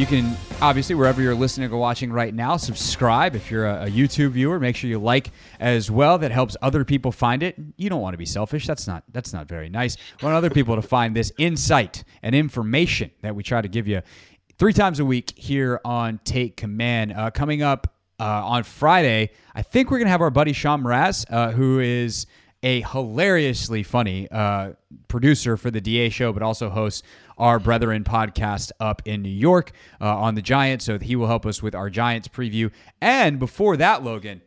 You can obviously wherever you're listening or watching right now, subscribe. If you're a, a, YouTube viewer, make sure you like as well. That helps other people find it. You don't want to be selfish. That's not that's not very nice. We want other people to find this insight and information that we try to give you three times a week here on Take Command. Uh, coming up uh, on Friday, I think we're gonna have our buddy Sean Mraz, uh, who is a hilariously funny uh, producer for the DA show, but also hosts our Brethren podcast up in New York uh, on the Giants. So he will help us with our Giants preview. And before that, Logan,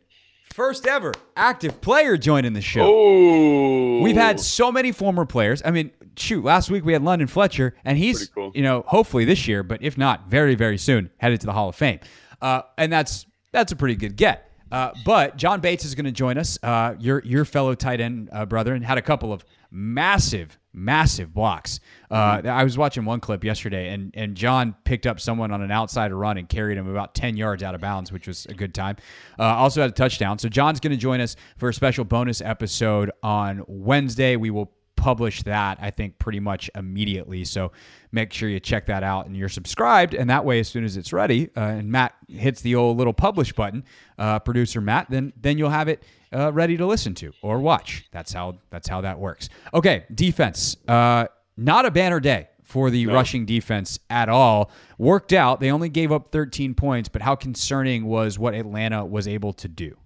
first ever active player joining the show. Oh, we've had so many former players. I mean, shoot, last week we had London Fletcher, and he's cool. you know hopefully this year, but if not, very very soon headed to the Hall of Fame. Uh, and that's that's a pretty good get. Uh, but John Bates is going to join us, uh, your your fellow tight end uh, brother, and had a couple of massive, massive blocks. Uh, mm-hmm. I was watching one clip yesterday, and and John picked up someone on an outside run and carried him about ten yards out of bounds, which was a good time. Uh, also had a touchdown. So John's going to join us for a special bonus episode on Wednesday. We will publish that, I think, pretty much immediately. So make sure you check that out and you're subscribed. And that way, as soon as it's ready, uh, and Matt hits the old little publish button, uh, producer Matt, then then you'll have it uh, ready to listen to or watch. That's how that's how that works. Okay, defense. Uh, not a banner day for the no. rushing defense at all. Worked out. They only gave up 13 points, but how concerning was what Atlanta was able to do?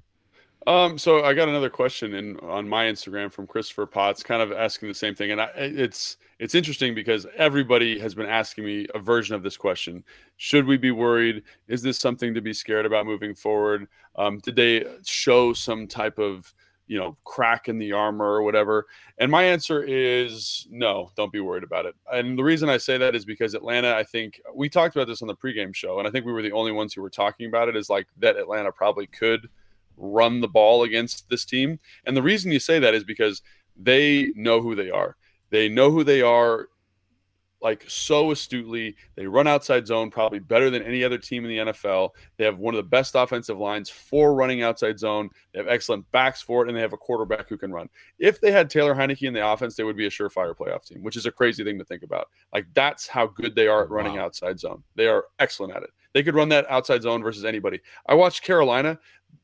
Um, so I got another question in on my Instagram from Christopher Potts, kind of asking the same thing, and I, it's it's interesting because everybody has been asking me a version of this question: Should we be worried? Is this something to be scared about moving forward? Um, did they show some type of you know crack in the armor or whatever? And my answer is no. Don't be worried about it. And the reason I say that is because Atlanta. I think we talked about this on the pregame show, and I think we were the only ones who were talking about it. Is like that Atlanta probably could run the ball against this team. And the reason you say that is because they know who they are. They know who they are like so astutely. They run outside zone probably better than any other team in the NFL. They have one of the best offensive lines for running outside zone. They have excellent backs for it, and they have a quarterback who can run. If they had Taylor Heinicke in the offense, they would be a surefire playoff team, which is a crazy thing to think about. Like that's how good they are at running wow. outside zone. They are excellent at it. They could run that outside zone versus anybody. I watched Carolina.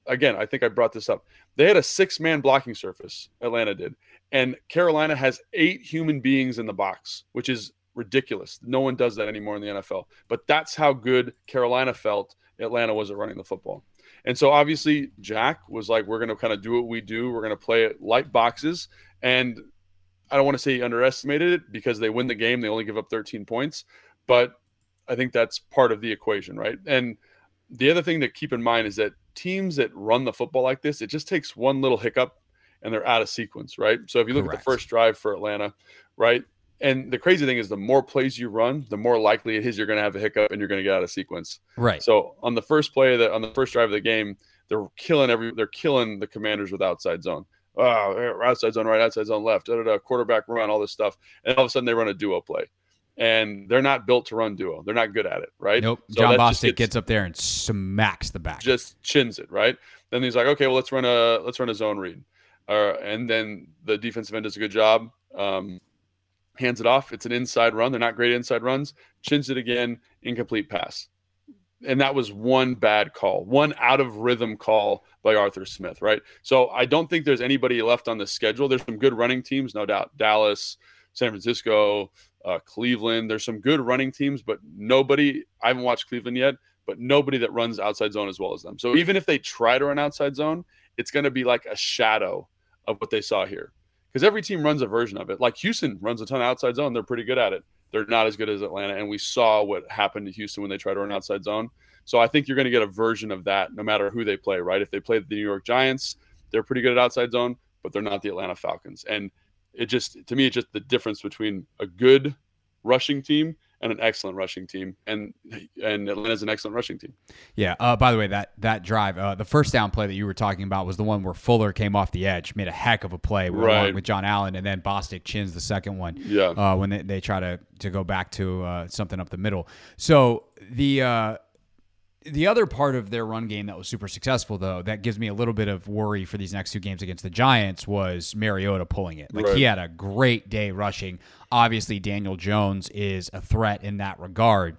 Again, I think I brought this up. They had a six man blocking surface, Atlanta did. And Carolina has eight human beings in the box, which is ridiculous. No one does that anymore in the NFL. But that's how good Carolina felt Atlanta was at running the football. And so obviously Jack was like, we're going to kind of do what we do. We're going to play it light boxes. And I don't want to say he underestimated it because they win the game. They only give up 13 points. But I think that's part of the equation, right? And the other thing to keep in mind is that teams that run the football like this, it just takes one little hiccup and they're out of sequence, right? So if you look Correct. at the first drive for Atlanta, right? And the crazy thing is, the more plays you run, the more likely it is you're going to have a hiccup and you're going to get out of sequence. Right. So on the first play that on the first drive of the game, they're killing every they're killing the Commanders with outside zone. oh, outside zone right, outside zone left, da, da, da, quarterback run, all this stuff. And all of a sudden they run a duo play. And they're not built to run duo. They're not good at it, right? Nope. So Jon Bostic gets, gets, up there and smacks the back. Just chins it, right? Then he's like, okay, well, let's run a let's run a zone read. Uh, and then the defensive end does a good job. Um, hands it off. It's an inside run. They're not great inside runs. Chins it again, incomplete pass and that was one bad call, one out of rhythm call by Arthur Smith, right? So I don't think there's anybody left on the schedule. There's some good running teams, no doubt. Dallas, San Francisco, uh, Cleveland. There's some good running teams, but nobody. I haven't watched Cleveland yet, but nobody that runs outside zone as well as them. So even if they try to run outside zone, it's going to be like a shadow of what they saw here, because every team runs a version of it. Like Houston runs a ton of outside zone; they're pretty good at it they're not as good as Atlanta. And we saw what happened to Houston when they tried to run outside zone. So I think you're going to get a version of that no matter who they play, right? If they play the New York Giants, they're pretty good at outside zone, but they're not the Atlanta Falcons. And it just, to me, it's just the difference between a good rushing team and an excellent rushing team, and and Atlanta's an excellent rushing team. Yeah. Uh, by the way, that that drive, uh, the first down play that you were talking about was the one where Fuller came off the edge, made a heck of a play right. with John Allen, and then Bostic chins the second one. Yeah. Uh, when they, they try to to go back to uh, something up the middle. So the uh, the other part of their run game that was super successful, though, that gives me a little bit of worry for these next two games against the Giants was Mariota pulling it. Like right. he had a great day rushing. Obviously, Daniel Jones is a threat in that regard.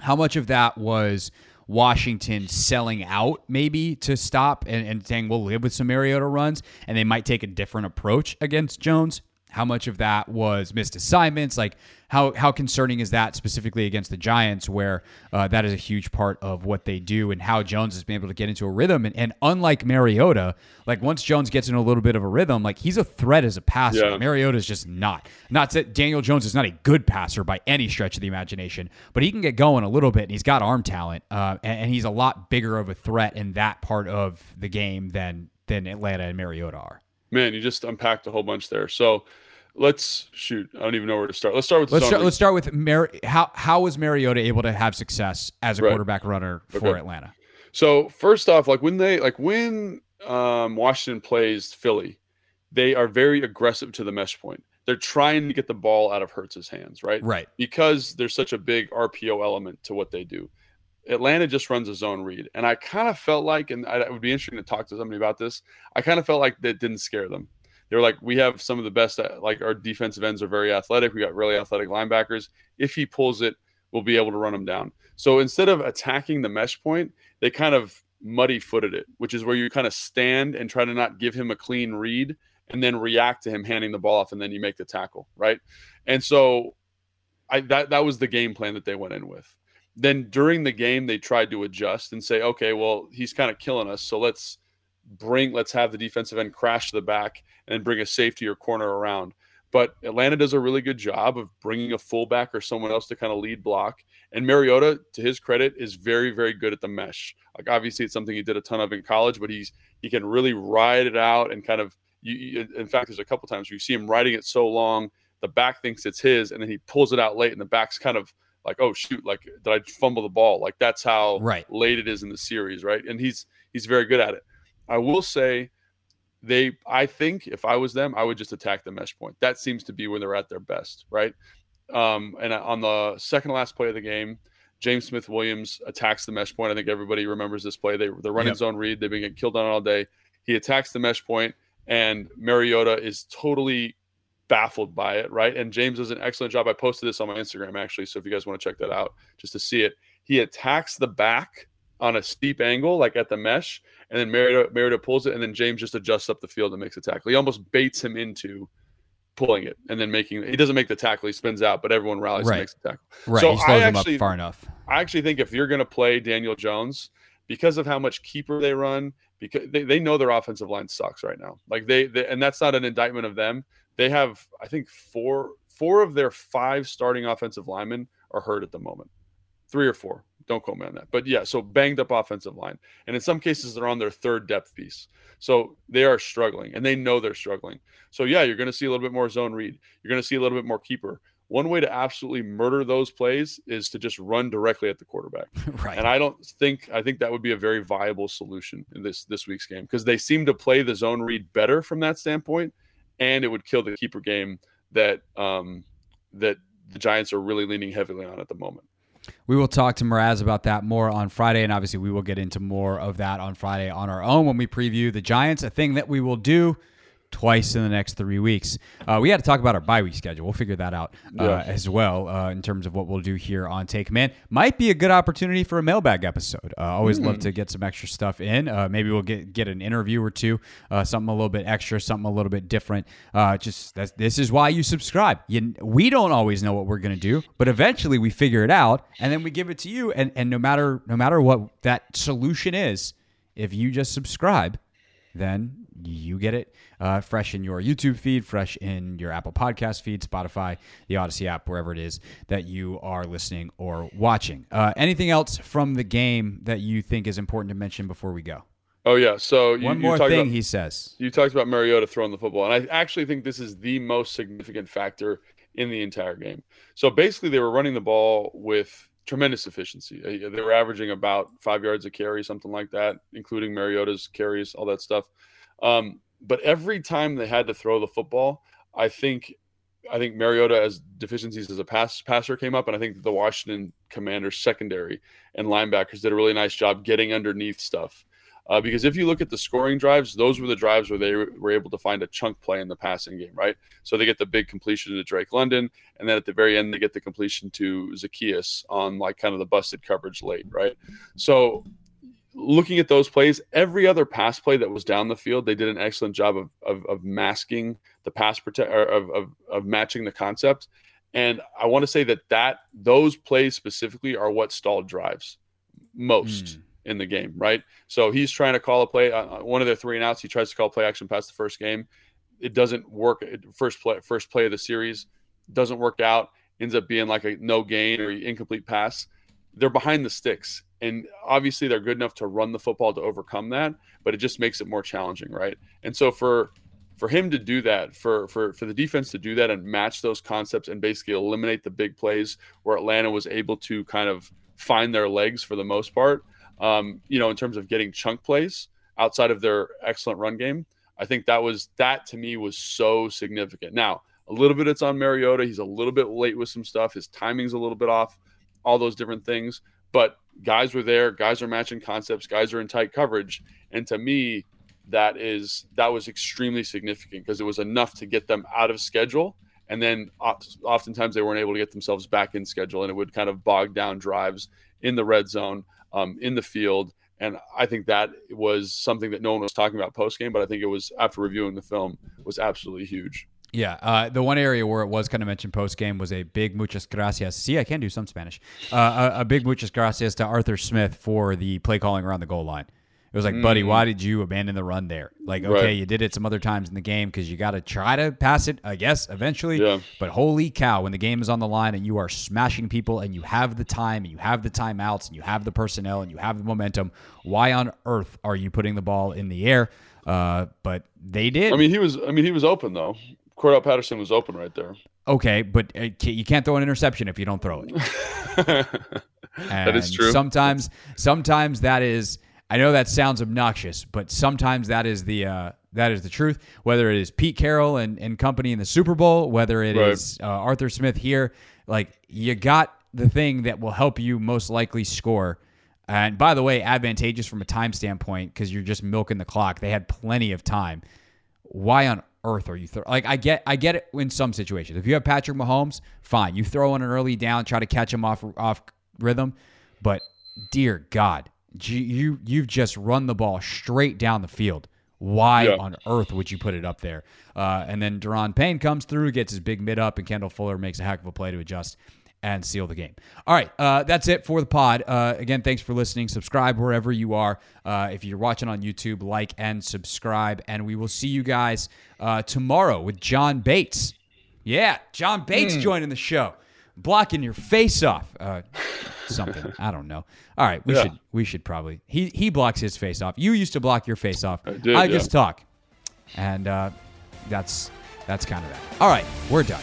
How much of that was Washington selling out maybe to stop and, and saying we'll live with some Mariota runs and they might take a different approach against Jones? How much of that was missed assignments? Like how how concerning is that specifically against the Giants, where uh, that is a huge part of what they do, and how Jones has been able to get into a rhythm. And, and unlike Mariota, like once Jones gets in a little bit of a rhythm, like he's a threat as a passer. Yeah. Mariota is just not. Not that Daniel Jones is not a good passer by any stretch of the imagination, but he can get going a little bit, and he's got arm talent, uh, and, and he's a lot bigger of a threat in that part of the game than than Atlanta and Mariota are. Man, you just unpacked a whole bunch there. So let's shoot. I don't even know where to start. Let's start with let's start, let's start with Mar- how how was Mariota able to have success as a right. quarterback runner for okay. Atlanta? So first off, like when they like when um, Washington plays Philly, they are very aggressive to the mesh point. They're trying to get the ball out of Hurts's hands, right? Right. Because there's such a big RPO element to what they do. Atlanta just runs a zone read, and I kind of felt like, and I, it would be interesting to talk to somebody about this. I kind of felt like that didn't scare them they were like, we have some of the best, uh, like our defensive ends are very athletic. We got really athletic linebackers. If he pulls it, we'll be able to run him down. So instead of attacking the mesh point, they kind of muddy footed it, which is where you kind of stand and try to not give him a clean read and then react to him handing the ball off and then you make the tackle, right? And so I that that was the game plan that they went in with. Then during the game they tried to adjust and say, "Okay, well, he's kind of killing us, so let's bring let's have the defensive end crash to the back and bring a safety or corner around. But Atlanta does a really good job of bringing a fullback or someone else to kind of lead block. And Mariota, to his credit, is very, very good at the mesh. Like obviously, it's something he did a ton of in college, but he's he can really ride it out and kind of. You, in fact, there's a couple times where you see him riding it so long, the back thinks it's his, and then he pulls it out late, and the back's kind of like, oh shoot, like did I fumble the ball? Like that's how right. late it is in the series, right? And he's he's very good at it. I will say they I think if I was them, I would just attack the mesh point. That seems to be when they're at their best, right? Um, and on the second last play of the game, James Smith Williams attacks the mesh point. I think everybody remembers this play. They they're running yep. zone read. They've been getting killed on all day. He attacks the mesh point, and Mariota is totally baffled by it, right? And James does an excellent job. I posted this on my Instagram actually, so if you guys want to check that out, just to see it, he attacks the back on a steep angle, like at the mesh, and then Mariota, Mariota pulls it, and then James just adjusts up the field and makes a tackle. He almost baits him into pulling it and then making he doesn't make the tackle, he spins out, but everyone rallies right. and makes the tackle. Right. So I actually, up far enough. I actually think if you're gonna play Daniel Jones, because of how much keeper they run, because they, they know their offensive line sucks right now. Like they, they and that's not an indictment of them. They have, I think, four four of their five starting offensive linemen are hurt at the moment. Three or four. Don't quote me on that. But yeah, so banged up offensive line. And in some cases, they're on their third depth piece. So they are struggling and they know they're struggling. So yeah, you're going to see a little bit more zone read. You're going to see a little bit more keeper. one way to absolutely murder those plays is to just run directly at the quarterback. right. And I don't think I think that would be a very viable solution in this this week's game because they seem to play the zone read better from that standpoint, and it would kill the keeper game that um, that the Giants are really leaning heavily on at the moment. We will talk to Mraz about that more on Friday, and obviously we will get into more of that on Friday on our own when we preview the Giants. A thing that we will do twice in the next three weeks. Uh, we had to talk about our bye week schedule. We'll figure that out uh, yeah. as well uh, in terms of what we'll do here on Take Man. Might be a good opportunity for a mailbag episode. Uh, always mm. love to get some extra stuff in. Uh, maybe we'll get get an interview or two, uh, something a little bit extra, something a little bit different. just this is why you subscribe. You, we don't always know what we're gonna do, but eventually we figure it out, and then we give it to you. And and no matter no matter what that solution is, if you just subscribe, then you get it uh, fresh in your YouTube feed, fresh in your Apple Podcast feed, Spotify, the Audacy app, wherever it is that you are listening or watching. Uh, anything else from the game that you think is important to mention before we go? Oh yeah. So you, one more thing about, he says. You talked about Mariota throwing the football, and I actually think this is the most significant factor in the entire game. So basically, they were running the ball with tremendous efficiency. Uh, they were averaging about five yards a carry, something like that, including Mariota's carries, all that stuff. Um, but every time they had to throw the football, I think I think Mariota as deficiencies as a pass passer came up, and I think the Washington Commanders secondary and linebackers did a really nice job getting underneath stuff. Uh, because if you look at the scoring drives, those were the drives where they were able to find a chunk play in the passing game, right? So they get the big completion to Drake London, and then at the very end they get the completion to Zaccheaus on like kind of the busted coverage late, right? So looking at those plays, every other pass play that was down the field, they did an excellent job of of, of masking the pass protect or of, of of matching the concept. And I want to say that that those plays specifically are what stalled drives most mm. In the game, right? So he's trying to call a play uh, one of their three and outs. He tries to call play action past the first game. It doesn't work. First play, first play of the series doesn't work out. Ends up being like a no gain or incomplete pass. They're behind the sticks, and obviously they're good enough to run the football to overcome that but it just makes it more challenging right and so for for him to do that for for for the defense to do that and match those concepts and basically eliminate the big plays where atlanta was able to kind of find their legs for the most part um, you know in terms of getting chunk plays outside of their excellent run game i think that was that to me was so significant. Now a little bit it's on mariota. He's a little bit late with some stuff. His timing's a little bit off all those different things. But guys were there, guys are matching concepts, guys are in tight coverage, and to me, that is that was extremely significant because it was enough to get them out of schedule, and then oftentimes they weren't able to get themselves back in schedule, and it would kind of bog down drives in the red zone, um, in the field. And I think that was something that no one was talking about post game, but I think it was after reviewing the film was absolutely huge. Yeah, uh, the one area where it was kind of mentioned post game was a big muchas gracias. See, I can do some Spanish. Uh, a, a, big muchas gracias to Arthur Smith for the play calling around the goal line. It was like, mm. buddy, why did you abandon the run there? Like, okay, right. you did it some other times in the game because you got to try to pass it, I guess, eventually. Yeah. But holy cow, when the game is on the line and you are smashing people and you have the time and you have the timeouts and you have the personnel and you have the momentum, why on earth are you putting the ball in the air? Uh, but they did. I mean, he was. I mean, he was open though. Cordarrelle Patterson was open right there. Okay, but uh, you can't throw an interception if you don't throw it. that is true. Sometimes, sometimes that is. I know that sounds obnoxious, but sometimes that is the uh, that is the truth. Whether it is Pete Carroll and, and company in the Super Bowl, whether it right. is uh, Arthur Smith here, like you got the thing that will help you most likely score. And by the way, advantageous from a time standpoint because you're just milking the clock. They had plenty of time. Why on earth are you throw? Like I get, I get it in some situations. If you have Patrick Mahomes, fine, you throw on an early down, try to catch him off off rhythm. But dear God, you you've just run the ball straight down the field. Why yeah. on earth would you put it up there? Uh, and then Daron Payne comes through, gets his big mid up, and Kendall Fuller makes a heck of a play to adjust and seal the game. All right, uh, that's it for the pod. Uh, again, thanks for listening. Subscribe wherever you are. Uh, if you're watching on YouTube, like and subscribe. And we will see you guys uh, tomorrow with John Bates. Yeah, John Bates mm. joining the show, blocking your face off. Uh, something I don't know. All right, we yeah. should we should probably he he blocks his face off. You used to block your face off. I, did, I yeah. just talk, and uh, that's that's kind of that. All right, we're done.